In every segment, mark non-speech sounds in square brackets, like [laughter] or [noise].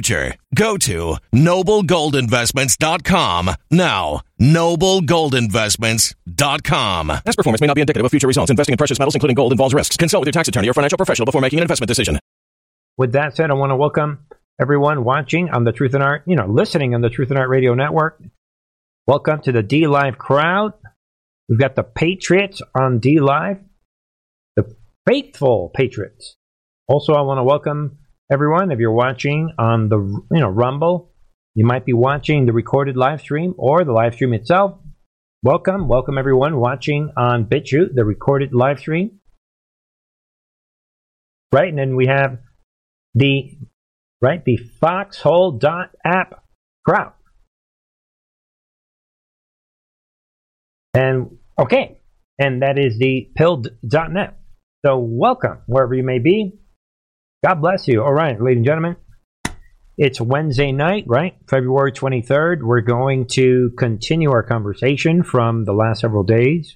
Go to noblegoldinvestments.com now. Noblegoldinvestments.com. Past performance may not be indicative of future results. Investing in precious metals, including gold, involves risks. Consult with your tax attorney or financial professional before making an investment decision. With that said, I want to welcome everyone watching on the Truth and Art, you know, listening on the Truth and Art Radio Network. Welcome to the DLive crowd. We've got the Patriots on DLive, the faithful Patriots. Also, I want to welcome everyone. If you're watching on the you know Rumble, you might be watching the recorded live stream or the live stream itself. Welcome, welcome everyone watching on BitChute, the recorded live stream. Right, and then we have the right the Foxhole app crowd. And okay, and that is the pilled.net. So welcome wherever you may be. God bless you. All right, ladies and gentlemen. It's Wednesday night, right? February 23rd. We're going to continue our conversation from the last several days.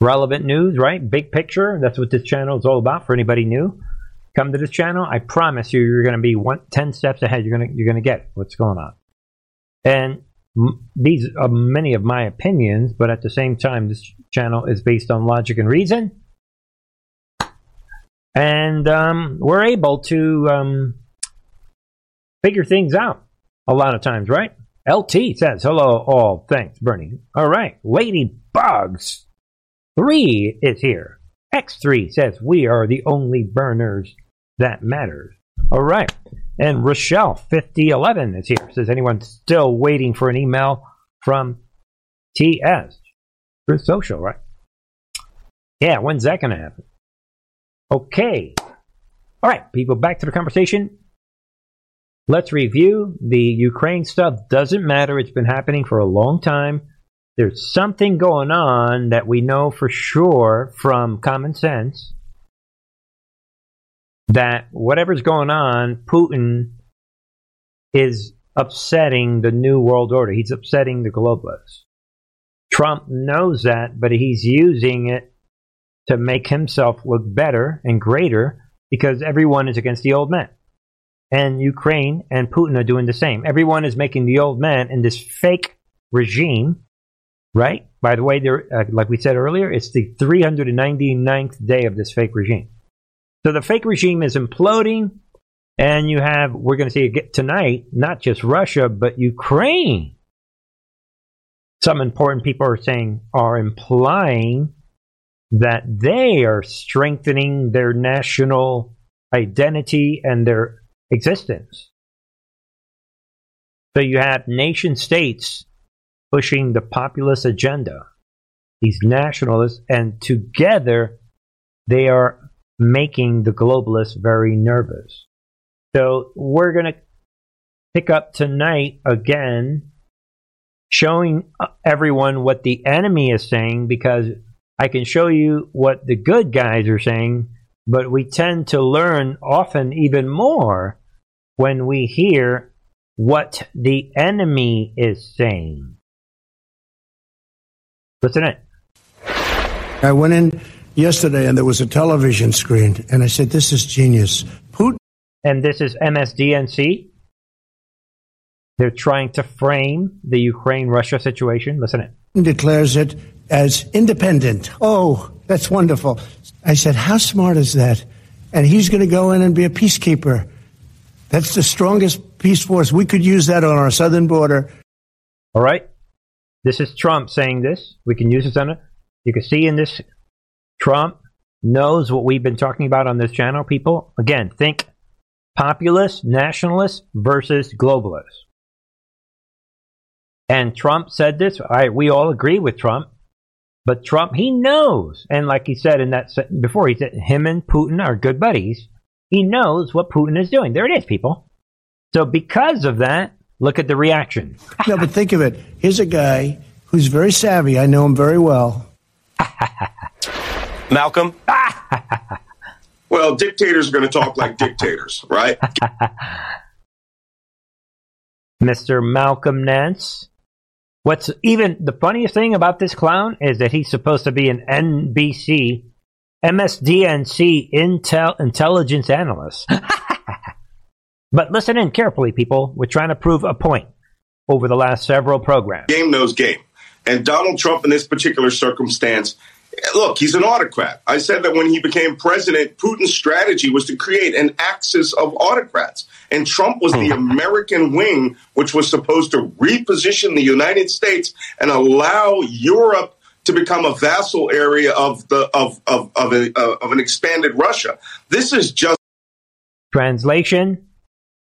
Relevant news, right? Big picture. That's what this channel is all about for anybody new. Come to this channel. I promise you, you're going to be one, 10 steps ahead. You're going to, you're going to get what's going on. And these are many of my opinions, but at the same time, this channel is based on logic and reason and um, we're able to um, figure things out a lot of times, right? LT says, hello all. Thanks, Bernie. All right. Lady Bugs 3 is here. X3 says, we are the only burners that matters. All right. And Rochelle 5011 is here. Says, anyone still waiting for an email from TS? Truth Social, right? Yeah, when's that going to happen? Okay. All right, people, back to the conversation. Let's review. The Ukraine stuff doesn't matter. It's been happening for a long time. There's something going on that we know for sure from common sense that whatever's going on, Putin is upsetting the new world order. He's upsetting the globalists. Trump knows that, but he's using it to make himself look better and greater because everyone is against the old man. And Ukraine and Putin are doing the same. Everyone is making the old man in this fake regime, right? By the way, there, uh, like we said earlier, it's the 399th day of this fake regime. So the fake regime is imploding, and you have, we're going to see tonight, not just Russia, but Ukraine. Some important people are saying, are implying that they are strengthening their national identity and their existence. So you have nation states pushing the populist agenda, these nationalists, and together they are making the globalists very nervous. So we're going to pick up tonight again, showing everyone what the enemy is saying because I can show you what the good guys are saying, but we tend to learn often even more when we hear what the enemy is saying. Listen in. I went in yesterday and there was a television screen, and I said, This is genius. Putin. And this is MSDNC. They're trying to frame the Ukraine Russia situation. Listen in. Declares it as independent. Oh, that's wonderful. I said, How smart is that? And he's going to go in and be a peacekeeper. That's the strongest peace force. We could use that on our southern border. All right. This is Trump saying this. We can use this on it. You can see in this Trump knows what we've been talking about on this channel, people. Again, think populist, nationalist versus globalist. And Trump said this. I, we all agree with Trump. But Trump, he knows. And like he said in that before, he said him and Putin are good buddies. He knows what Putin is doing. There it is, people. So because of that, look at the reaction. no, but think of it. Here's a guy who's very savvy. I know him very well. [laughs] Malcolm? [laughs] well, dictators are going to talk like dictators, right? [laughs] Mr. Malcolm Nance. What's even the funniest thing about this clown is that he's supposed to be an NBC, MSDNC Intel intelligence analyst. [laughs] but listen in carefully, people. We're trying to prove a point over the last several programs. Game knows game. And Donald Trump, in this particular circumstance, look, he's an autocrat. I said that when he became president, Putin's strategy was to create an axis of autocrats. And Trump was the. [laughs] American wing, which was supposed to reposition the United States and allow Europe to become a vassal area of the of of of, a, uh, of an expanded Russia. This is just translation.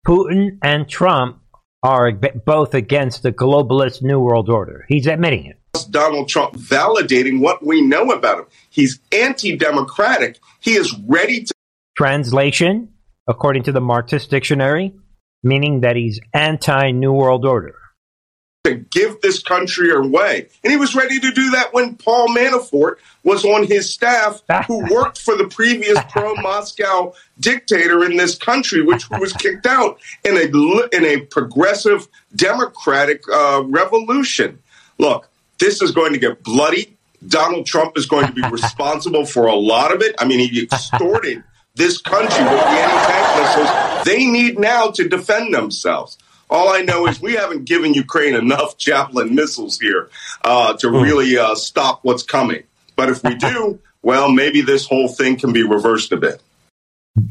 Putin and Trump are both against the globalist new world order. He's admitting it. Donald Trump validating what we know about him. He's anti democratic. He is ready to. Translation, according to the Marxist dictionary, meaning that he's anti New World Order. To give this country away. And he was ready to do that when Paul Manafort was on his staff, who [laughs] worked for the previous pro Moscow dictator in this country, which was kicked out in a, in a progressive democratic uh, revolution. Look, this is going to get bloody. Donald Trump is going to be [laughs] responsible for a lot of it. I mean, he extorted this country with the anti-tank missiles. They need now to defend themselves. All I know is we haven't given Ukraine enough [laughs] Javelin missiles here uh, to hmm. really uh, stop what's coming. But if we do, [laughs] well, maybe this whole thing can be reversed a bit.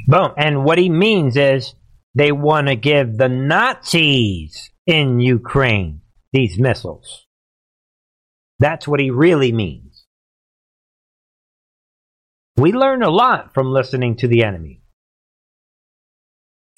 Boom. And what he means is they want to give the Nazis in Ukraine these missiles. That's what he really means. We learn a lot from listening to the enemy.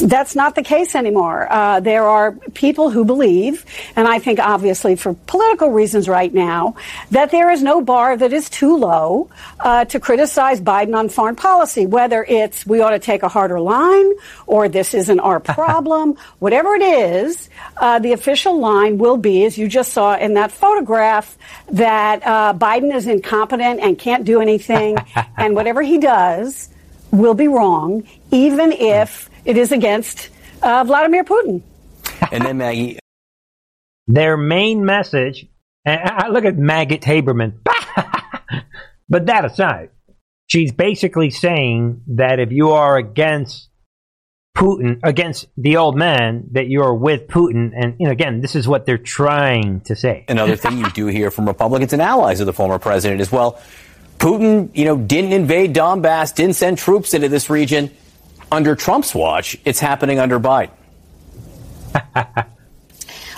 That's not the case anymore. Uh, there are people who believe, and I think obviously for political reasons right now, that there is no bar that is too low uh, to criticize Biden on foreign policy, whether it's we ought to take a harder line or this isn't our [laughs] problem, whatever it is, uh, the official line will be, as you just saw in that photograph, that uh, Biden is incompetent and can't do anything, [laughs] and whatever he does will be wrong, even if it is against uh, Vladimir Putin. [laughs] and then Maggie. Their main message, and I look at Maggot Haberman, [laughs] but that aside, she's basically saying that if you are against Putin, against the old man, that you're with Putin. And you know, again, this is what they're trying to say. Another thing you do hear from Republicans and allies of the former president is, well, Putin, you know, didn't invade Donbass, didn't send troops into this region under Trump's watch, it's happening under Biden. [laughs]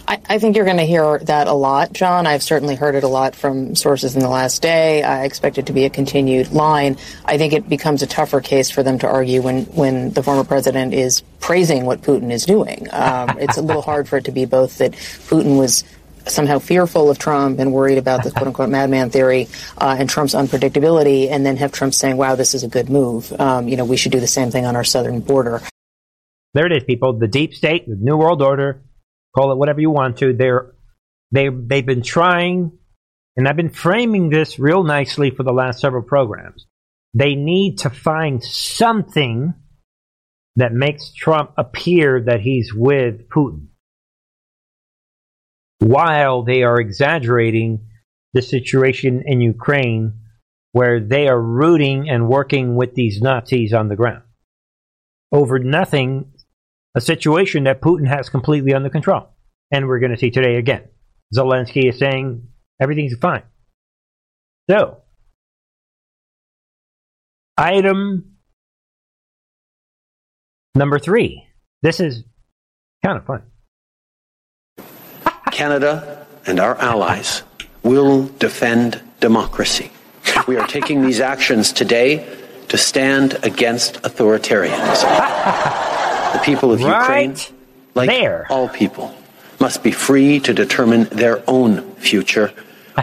I, I, think you're going to hear that a lot, John. I've certainly heard it a lot from sources in the last day. I expect it to be a continued line. I think it becomes a tougher case for them to argue when, when the former president is praising what Putin is doing. Um, it's a little hard for it to be both that Putin was somehow fearful of Trump and worried about the quote unquote [laughs] madman theory uh, and Trump's unpredictability, and then have Trump saying, wow, this is a good move. Um, you know, we should do the same thing on our southern border. There it is, people. The deep state, the New World Order, call it whatever you want to. They're, they, they've been trying, and I've been framing this real nicely for the last several programs. They need to find something that makes Trump appear that he's with Putin while they are exaggerating the situation in Ukraine where they are rooting and working with these Nazis on the ground over nothing, a situation that Putin has completely under control. And we're going to see today again. Zelensky is saying everything's fine. So, item number three. This is kind of fun. Canada and our allies will defend democracy. We are taking these actions today to stand against authoritarianism. the people of Right Ukraine, like there. all people, must be free to determine their own future.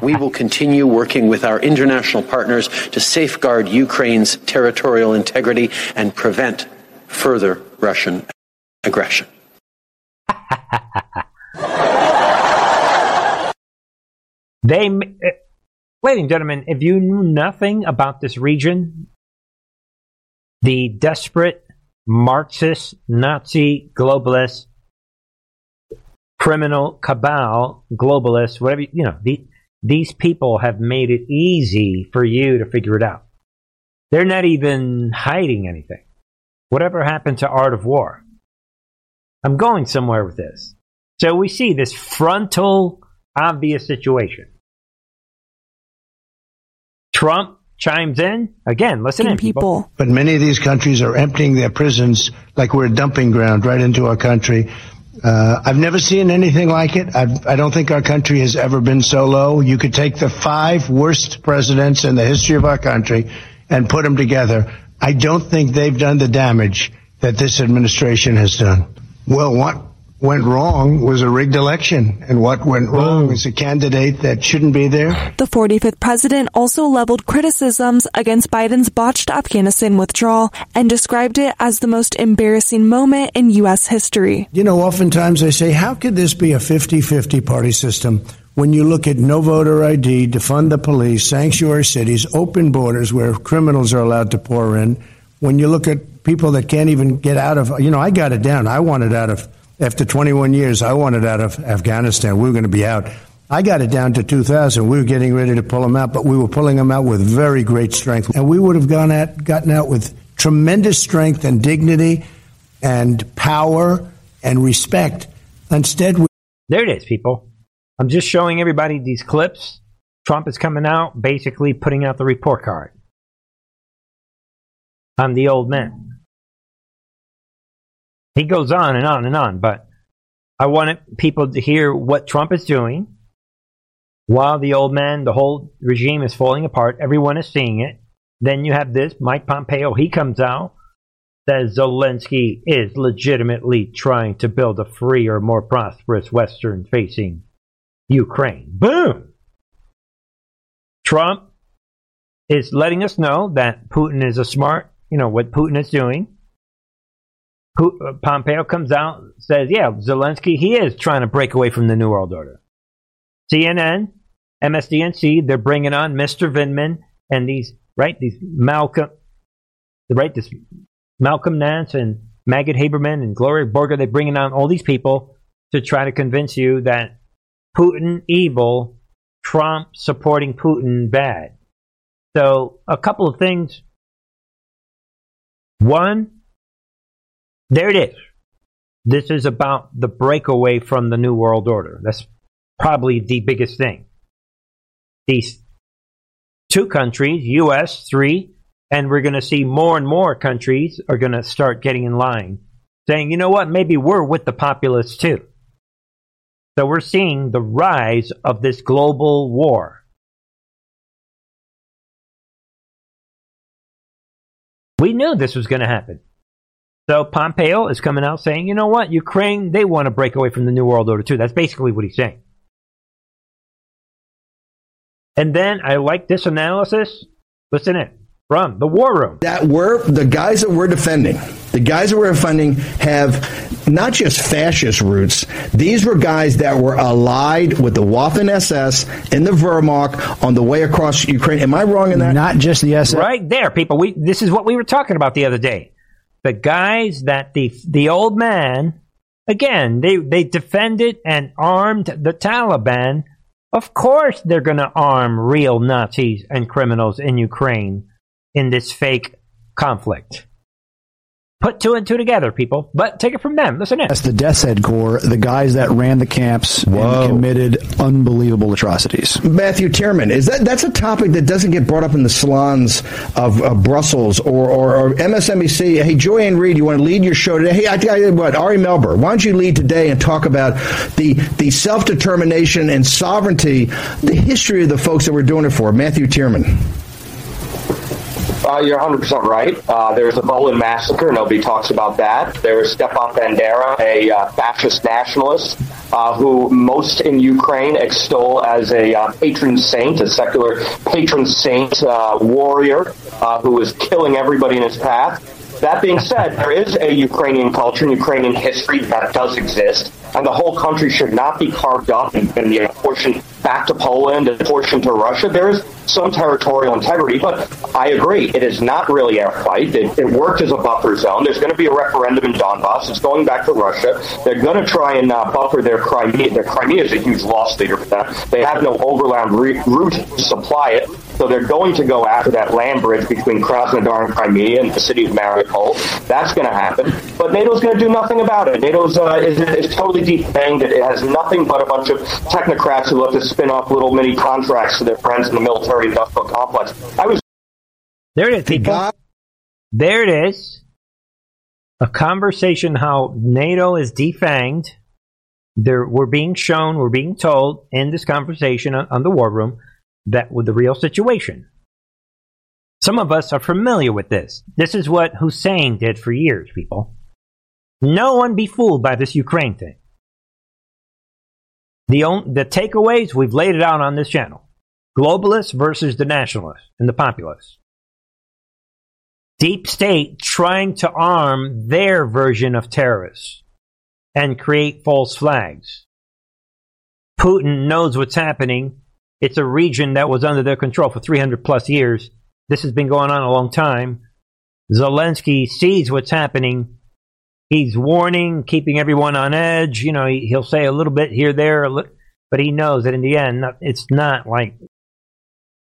We will continue working with our international partners to safeguard Ukraine's territorial integrity and prevent further Russian aggression. [laughs] They, uh, ladies and gentlemen, if you knew nothing about this region, the desperate Marxist, Nazi, globalist, criminal cabal, globalist, whatever, you know, the, these people have made it easy for you to figure it out. They're not even hiding anything. Whatever happened to art of war? I'm going somewhere with this. So we see this frontal, obvious situation. Trump chimes in again. Listen in, people. But many of these countries are emptying their prisons like we're a dumping ground right into our country. Uh, I've never seen anything like it. I've, I don't think our country has ever been so low. You could take the five worst presidents in the history of our country and put them together. I don't think they've done the damage that this administration has done. Well, what went wrong was a rigged election, and what went wrong oh. is a candidate that shouldn't be there. The 45th president also leveled criticisms against Biden's botched Afghanistan withdrawal and described it as the most embarrassing moment in U.S. history. You know, oftentimes I say, how could this be a 50 50 party system when you look at no voter ID, defund the police, sanctuary cities, open borders where criminals are allowed to pour in? When you look at people that can't even get out of, you know, I got it down. I wanted out of, after 21 years, I wanted out of Afghanistan. We were going to be out. I got it down to 2,000. We were getting ready to pull them out, but we were pulling them out with very great strength. And we would have gone at, gotten out with tremendous strength and dignity and power and respect. Instead, we There it is, people. I'm just showing everybody these clips. Trump is coming out, basically putting out the report card. I'm the old man. He goes on and on and on, but I wanted people to hear what Trump is doing while the old man, the whole regime is falling apart. Everyone is seeing it. Then you have this Mike Pompeo. He comes out, says Zelensky is legitimately trying to build a freer, more prosperous Western facing Ukraine. Boom! Trump is letting us know that Putin is a smart, you know, what Putin is doing. Uh, Pompeo comes out, says, yeah, Zelensky, he is trying to break away from the New World Order. CNN, MSDNC, they're bringing on Mr. Vindman and these, right, these Malcolm, right, this Malcolm Nance and Maggot Haberman and Gloria Borger, they're bringing on all these people to try to convince you that Putin evil, Trump supporting Putin bad. So, a couple of things. One, there it is. This is about the breakaway from the New World Order. That's probably the biggest thing. These two countries, US, three, and we're going to see more and more countries are going to start getting in line, saying, you know what, maybe we're with the populists too. So we're seeing the rise of this global war. We knew this was going to happen. So Pompeo is coming out saying, you know what, Ukraine, they want to break away from the New World Order too. That's basically what he's saying. And then I like this analysis. Listen in from the war room. That we're the guys that we're defending. The guys that we're defending have not just fascist roots. These were guys that were allied with the Waffen SS and the Wehrmacht on the way across Ukraine. Am I wrong in that? Not just the SS. Right there, people. We this is what we were talking about the other day. The guys that the the old man again they they defended and armed the Taliban. Of course, they're going to arm real Nazis and criminals in Ukraine in this fake conflict. Put two and two together, people. But take it from them. Listen in. That's the Death's Head Corps, the guys that ran the camps Whoa. and committed unbelievable atrocities. Matthew Tyrmand, is that that's a topic that doesn't get brought up in the salons of, of Brussels or, or, or MSNBC? Hey, Joy-Ann Reid, you want to lead your show today? Hey, I tell you what, Ari Melber, why don't you lead today and talk about the the self determination and sovereignty, the history of the folks that we're doing it for? Matthew Tyrmand. Uh, you're 100% right. Uh, there's the Volyn massacre. Nobody talks about that. There was Stepan Bandera, a uh, fascist nationalist uh, who most in Ukraine extol as a uh, patron saint, a secular patron saint uh, warrior who is killing everybody in his path. That being said, there is a Ukrainian culture and Ukrainian history that does exist, and the whole country should not be carved up and, and you know, back to Poland and portioned to Russia. There is some territorial integrity, but I agree, it is not really a fight. It, it worked as a buffer zone. There's going to be a referendum in Donbass. It's going back to Russia. They're going to try and uh, buffer their Crimea. Their Crimea is a huge loss leader for them. They have no overland re- route to supply it. So they're going to go after that land bridge between Krasnodar and Crimea and the city of Mariupol. That's going to happen. But NATO's going to do nothing about it. NATO uh, is, is totally defanged. It has nothing but a bunch of technocrats who love to spin off little mini contracts to their friends in the military industrial complex. I was. There it is, people. There it is. A conversation how NATO is defanged. There, we're being shown, we're being told in this conversation on, on the war room that with the real situation. Some of us are familiar with this. This is what Hussein did for years, people. No one be fooled by this Ukraine thing. The, on, the takeaways, we've laid it out on this channel. Globalists versus the nationalists and the populists. Deep state trying to arm their version of terrorists and create false flags. Putin knows what's happening it's a region that was under their control for 300 plus years. This has been going on a long time. Zelensky sees what's happening. He's warning, keeping everyone on edge. You know, he, will say a little bit here, there, but he knows that in the end, it's not like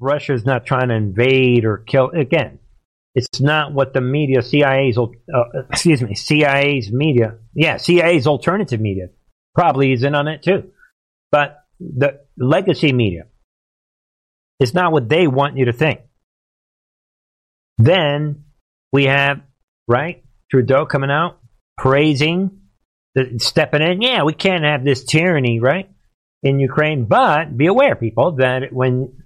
Russia's not trying to invade or kill. Again, it's not what the media, CIA's, uh, excuse me, CIA's media, yeah, CIA's alternative media probably is in on it too. But the legacy media is not what they want you to think. Then we have, right, Trudeau coming out praising, stepping in. Yeah, we can't have this tyranny, right? in Ukraine. But be aware, people, that when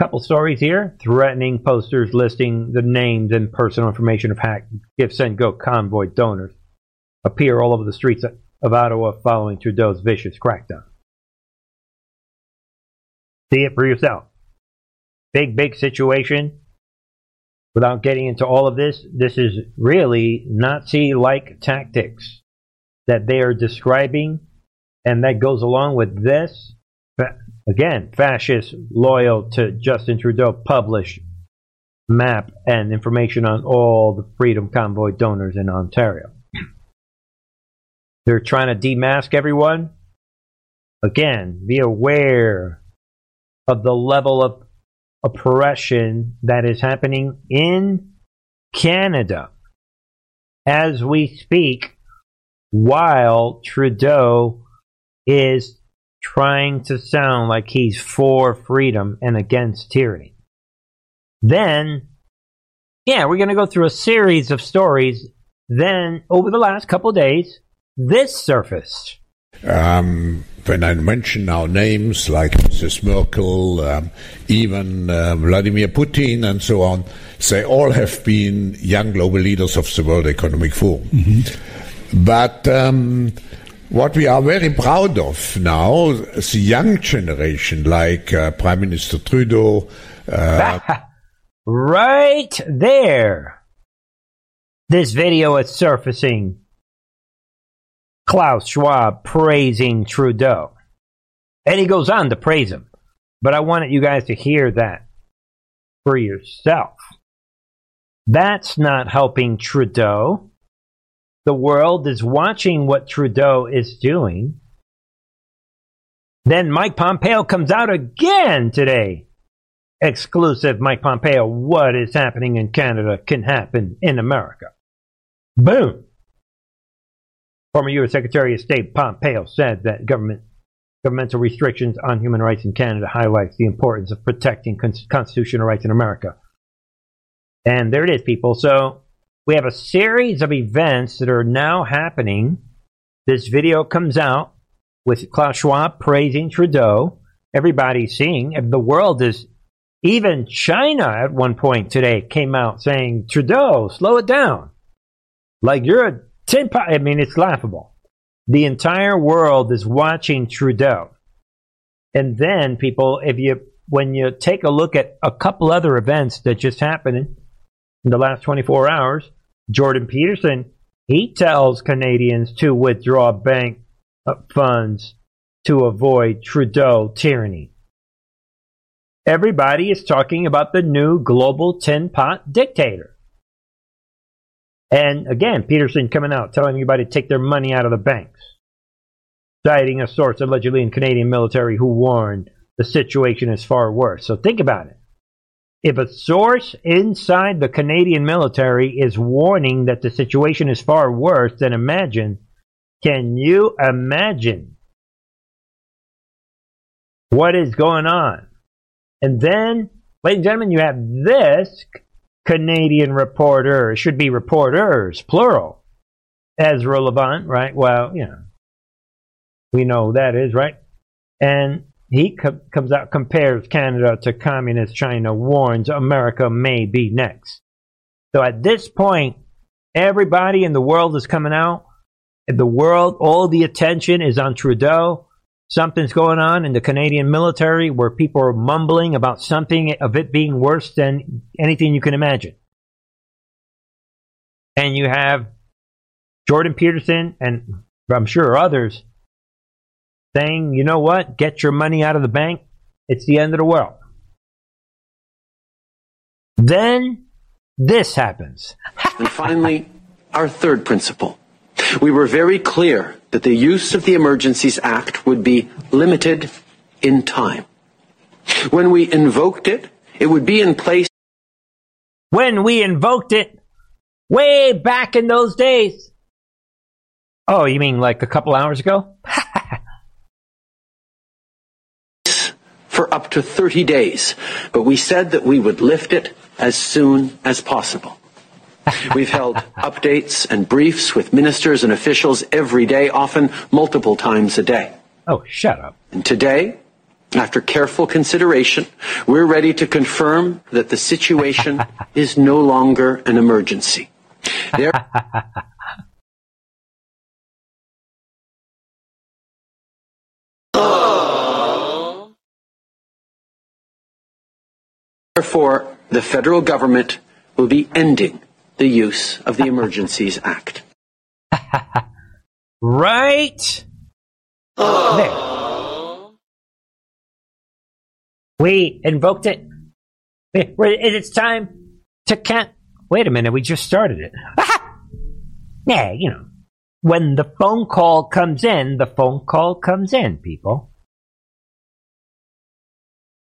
couple stories here threatening posters listing the names and personal information of hacked GiveSendGo convoy donors appear all over the streets of Ottawa following Trudeau's vicious crackdown. See it for yourself. Big, big situation. Without getting into all of this, this is really Nazi like tactics that they are describing and that goes along with this. Again, fascists loyal to Justin Trudeau published map and information on all the Freedom Convoy donors in Ontario. They're trying to demask everyone. Again, be aware of the level of oppression that is happening in Canada as we speak while Trudeau is trying to sound like he's for freedom and against tyranny. Then, yeah, we're going to go through a series of stories. Then, over the last couple days, this surfaced. Um, when I mention now names like Mrs. Merkel, um, even uh, Vladimir Putin, and so on, they all have been young global leaders of the World Economic Forum. Mm-hmm. But um, what we are very proud of now, is the young generation, like uh, Prime Minister Trudeau. [laughs] Uh, right there. This video is surfacing. Klaus Schwab praising Trudeau. And he goes on to praise him. But I wanted you guys to hear that for yourself. That's not helping Trudeau. The world is watching what Trudeau is doing. Then Mike Pompeo comes out again today exclusive Mike Pompeo, what is happening in Canada can happen in America. Boom. Former U.S. Secretary of State Pompeo said that government governmental restrictions on human rights in Canada highlights the importance of protecting cons- constitutional rights in America. And there it is, people. So we have a series of events that are now happening. This video comes out with Klaus Schwab praising Trudeau. Everybody's seeing, the world is, even China at one point today came out saying, Trudeau, slow it down. Like you're a tin pot. I mean, it's laughable. The entire world is watching Trudeau. And then people, if you, when you take a look at a couple other events that just happened in the last 24 hours, Jordan Peterson, he tells Canadians to withdraw bank funds to avoid Trudeau tyranny. Everybody is talking about the new global tin pot dictator. And again, Peterson coming out telling everybody to take their money out of the banks, citing a source allegedly in Canadian military who warned the situation is far worse. So think about it. If a source inside the Canadian military is warning that the situation is far worse than imagined, can you imagine what is going on? And then, ladies and gentlemen, you have this Canadian reporter. It should be reporters, plural. Ezra Levant, right? Well, you know, we know who that is, right? And he co- comes out, compares Canada to communist China, warns America may be next. So at this point, everybody in the world is coming out. The world, all the attention is on Trudeau. Something's going on in the Canadian military where people are mumbling about something of it being worse than anything you can imagine. And you have Jordan Peterson and I'm sure others saying, you know what, get your money out of the bank. It's the end of the world. Then this happens. [laughs] and finally, our third principle. We were very clear that the use of the Emergencies Act would be limited in time. When we invoked it, it would be in place. When we invoked it, way back in those days. Oh, you mean like a couple hours ago? [laughs] for up to 30 days, but we said that we would lift it as soon as possible. We've held [laughs] updates and briefs with ministers and officials every day, often multiple times a day. Oh, shut up. And today, after careful consideration, we're ready to confirm that the situation [laughs] is no longer an emergency. There- [laughs] Therefore, the federal government will be ending the use of the Emergencies Act. [laughs] Right? There. We invoked it. It- It's time to count. Wait a minute, we just started it. [laughs] yeah, you know. When the phone call comes in, the phone call comes in, people.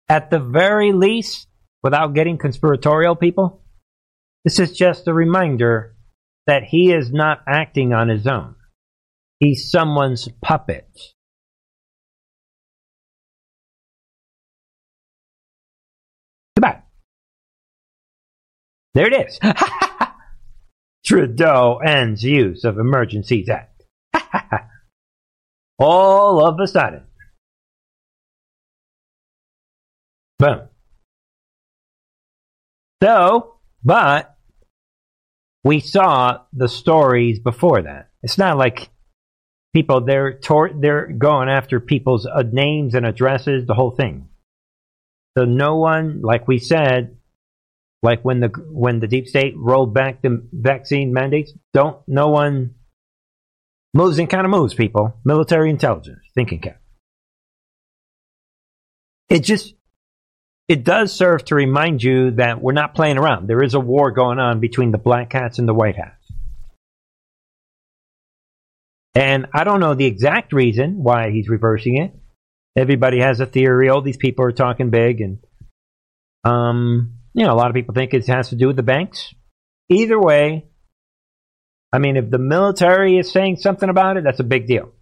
At the very least, without getting conspiratorial, people, this is just a reminder that he is not acting on his own. He's someone's puppet. Goodbye. There it is. [laughs] Trudeau ends use of Emergencies Act. [laughs] All of a sudden. Boom. So, but we saw the stories before that. It's not like people they're tor- they're going after people's uh, names and addresses, the whole thing. So no one, like we said, like when the when the deep state rolled back the vaccine mandates, don't no one moves and kind of moves. People, military intelligence, thinking cap. It just it does serve to remind you that we're not playing around. There is a war going on between the black hats and the white hats. And I don't know the exact reason why he's reversing it. Everybody has a theory. All these people are talking big, and Um, you know, a lot of people think it has to do with the banks. Either way, I mean, if the military is saying something about it, that's a big deal.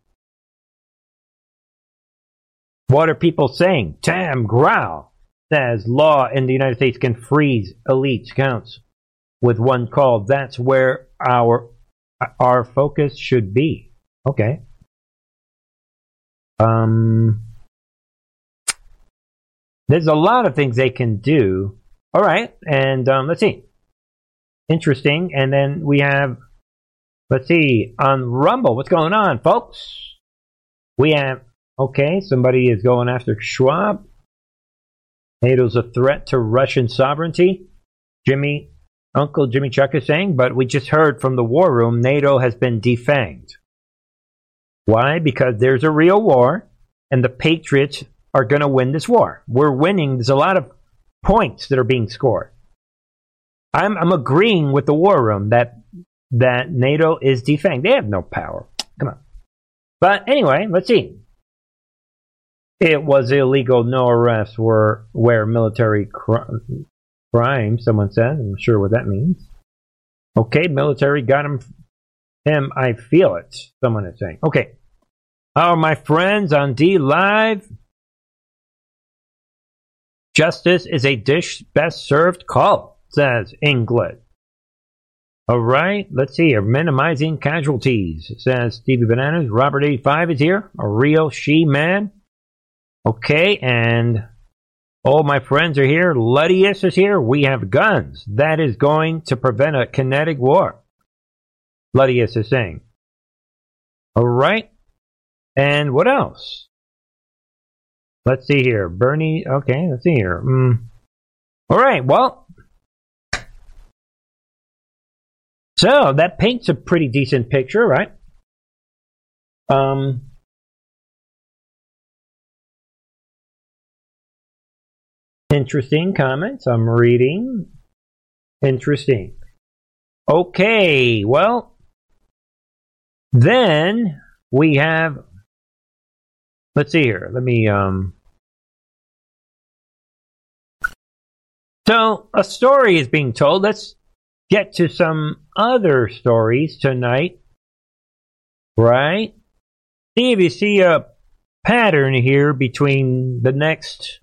What are people saying? Tam Grau says law in the United States can freeze elite accounts with one call. That's where our our focus should be. Okay. Um, there's a lot of things they can do. All right, and um, let's see. Interesting. And then we have, let's see, on Rumble, what's going on, folks? We have, okay, somebody is going after Schwab. NATO's a threat to Russian sovereignty. Jimmy, Uncle Jimmy Chuck is saying, but we just heard from the war room NATO has been defanged. Why? Because there's a real war, and the Patriots are going to win this war. We're winning. There's a lot of points that are being scored. I'm, I'm agreeing with the war room that that NATO is defanged. They have no power. Come on. But anyway, let's see. It was illegal. No arrests were where military cr- crime. Someone said. I'm sure what that means. Okay, military got him him, I feel it. Someone is saying. Okay. How are my friends on DLive? Justice is a dish best served cold, says England. All right, let's see here. Minimizing casualties, says Stevie Bananas. Robert 85 is here, a real she man. Okay, and all my friends are here. Luddius is here. We have guns. That is going to prevent a kinetic war. Luddius is saying. All right. And what else? Let's see here. Bernie. Okay, let's see here. Mm. All right. Well, so that paints a pretty decent picture, right? Um. Interesting comments. I'm reading. Interesting. Okay, well, then we have, let's see here. Let me, um, so a story is being told. Let's get to some other stories tonight. Right? See if you see a pattern here between the next,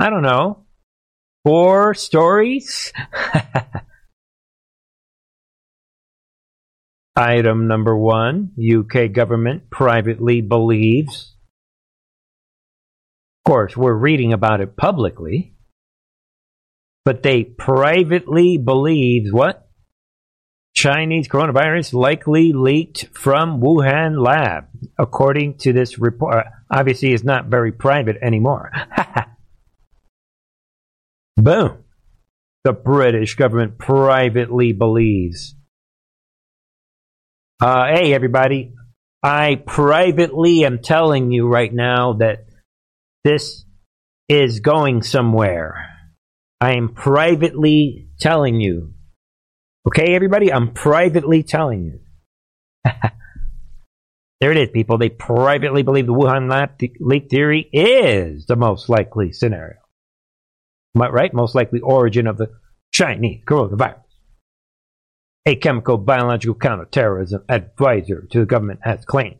I don't know, four stories. [laughs] Item number one UK government privately believes. Of course, we're reading about it publicly. But they privately believe what? Chinese coronavirus likely leaked from Wuhan lab, according to this report. Obviously, it's not very private anymore. [laughs] Boom. The British government privately believes uh, hey, everybody. I privately am telling you right now that this is going somewhere. I am privately telling you. Okay, everybody? I'm privately telling you. [laughs] there it is, people. They privately believe the Wuhan lab th- leak theory is the most likely scenario. Right? Most likely origin of the Chinese coronavirus a chemical biological counterterrorism advisor to the government has claimed.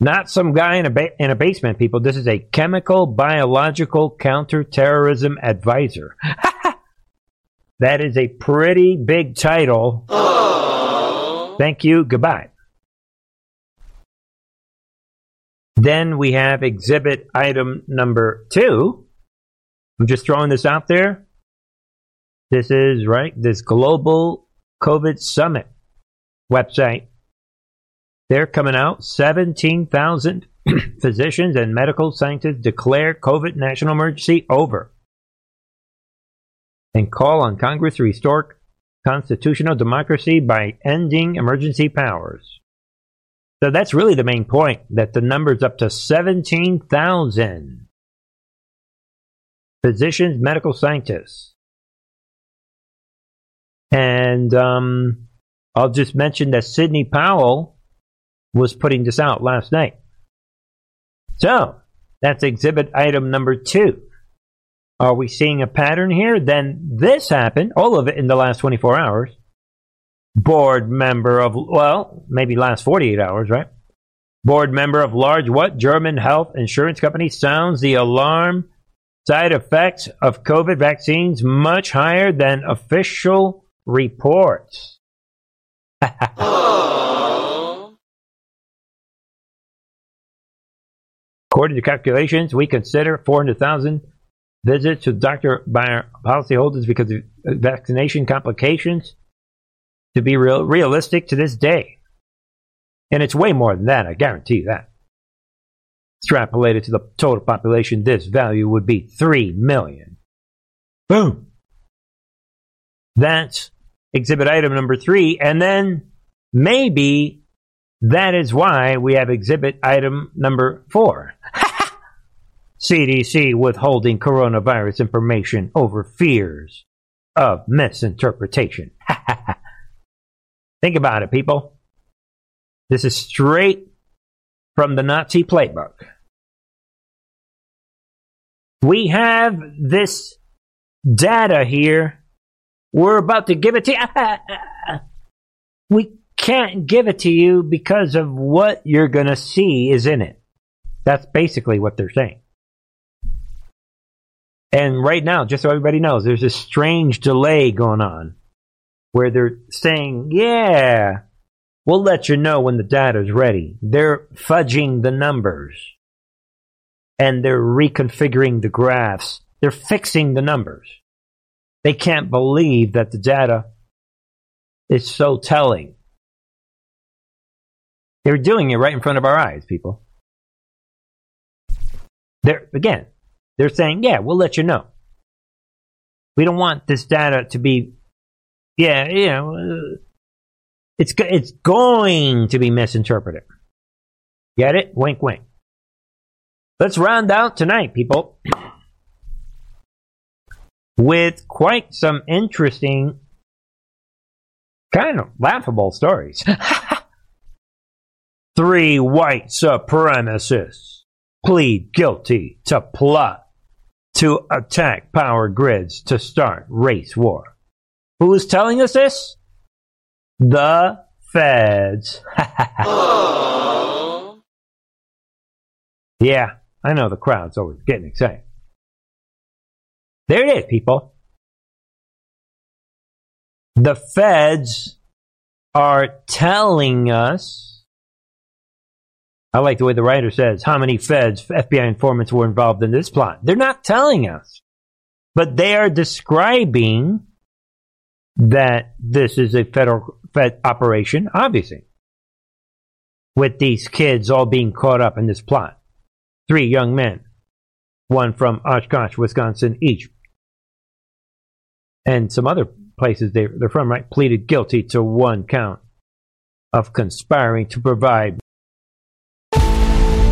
Not some guy in a, ba- in a basement, people. This is a chemical biological counterterrorism advisor. [laughs] that is a pretty big title. Aww. Thank you. Goodbye. Then we have exhibit item number two. I'm just throwing this out there. This is right. This global COVID Summit website. They're coming out. 17,000 [clears throat] physicians and medical scientists declare COVID national emergency over and call on Congress to restore constitutional democracy by ending emergency powers. So that's really the main point that the number's up to 17,000 physicians, medical scientists and um, I'll just mention that Sidney Powell was putting this out last night. So that's exhibit item number two. Are we seeing a pattern here? Then this happened, all of it in the last 24 hours. Board member of, well, maybe last 48 hours, right? Board member of large what? German health insurance company sounds the alarm. Side effects of COVID vaccines much higher than official reports. [laughs] According to calculations, we consider 400,000 visits to doctor by our policyholders because of vaccination complications to be real, realistic to this day. And it's way more than that, I guarantee that. Extrapolated to the total population, this value would be 3 million. Boom! That's exhibit item number three. And then maybe that is why we have exhibit item number four. [laughs] CDC withholding coronavirus information over fears of misinterpretation. [laughs] Think about it, people. This is straight from the Nazi playbook. We have this data here. We're about to give it to you. [laughs] we can't give it to you because of what you're going to see is in it. That's basically what they're saying. And right now, just so everybody knows, there's a strange delay going on where they're saying, yeah, we'll let you know when the data's ready. They're fudging the numbers and they're reconfiguring the graphs. They're fixing the numbers. They can't believe that the data is so telling. They're doing it right in front of our eyes, people. They're, again, they're saying, yeah, we'll let you know. We don't want this data to be, yeah, you know, it's, it's going to be misinterpreted. Get it? Wink, wink. Let's round out tonight, people, with quite some interesting, kind of laughable stories. [laughs] Three white supremacists plead guilty to plot to attack power grids to start race war. Who's telling us this? The feds. [laughs] yeah, I know the crowd's always getting excited. There it is, people. The feds are telling us I like the way the writer says how many feds, FBI informants were involved in this plot. They're not telling us, but they are describing that this is a federal Fed operation, obviously, with these kids all being caught up in this plot. Three young men, one from Oshkosh, Wisconsin, each, and some other places they, they're from, right, pleaded guilty to one count of conspiring to provide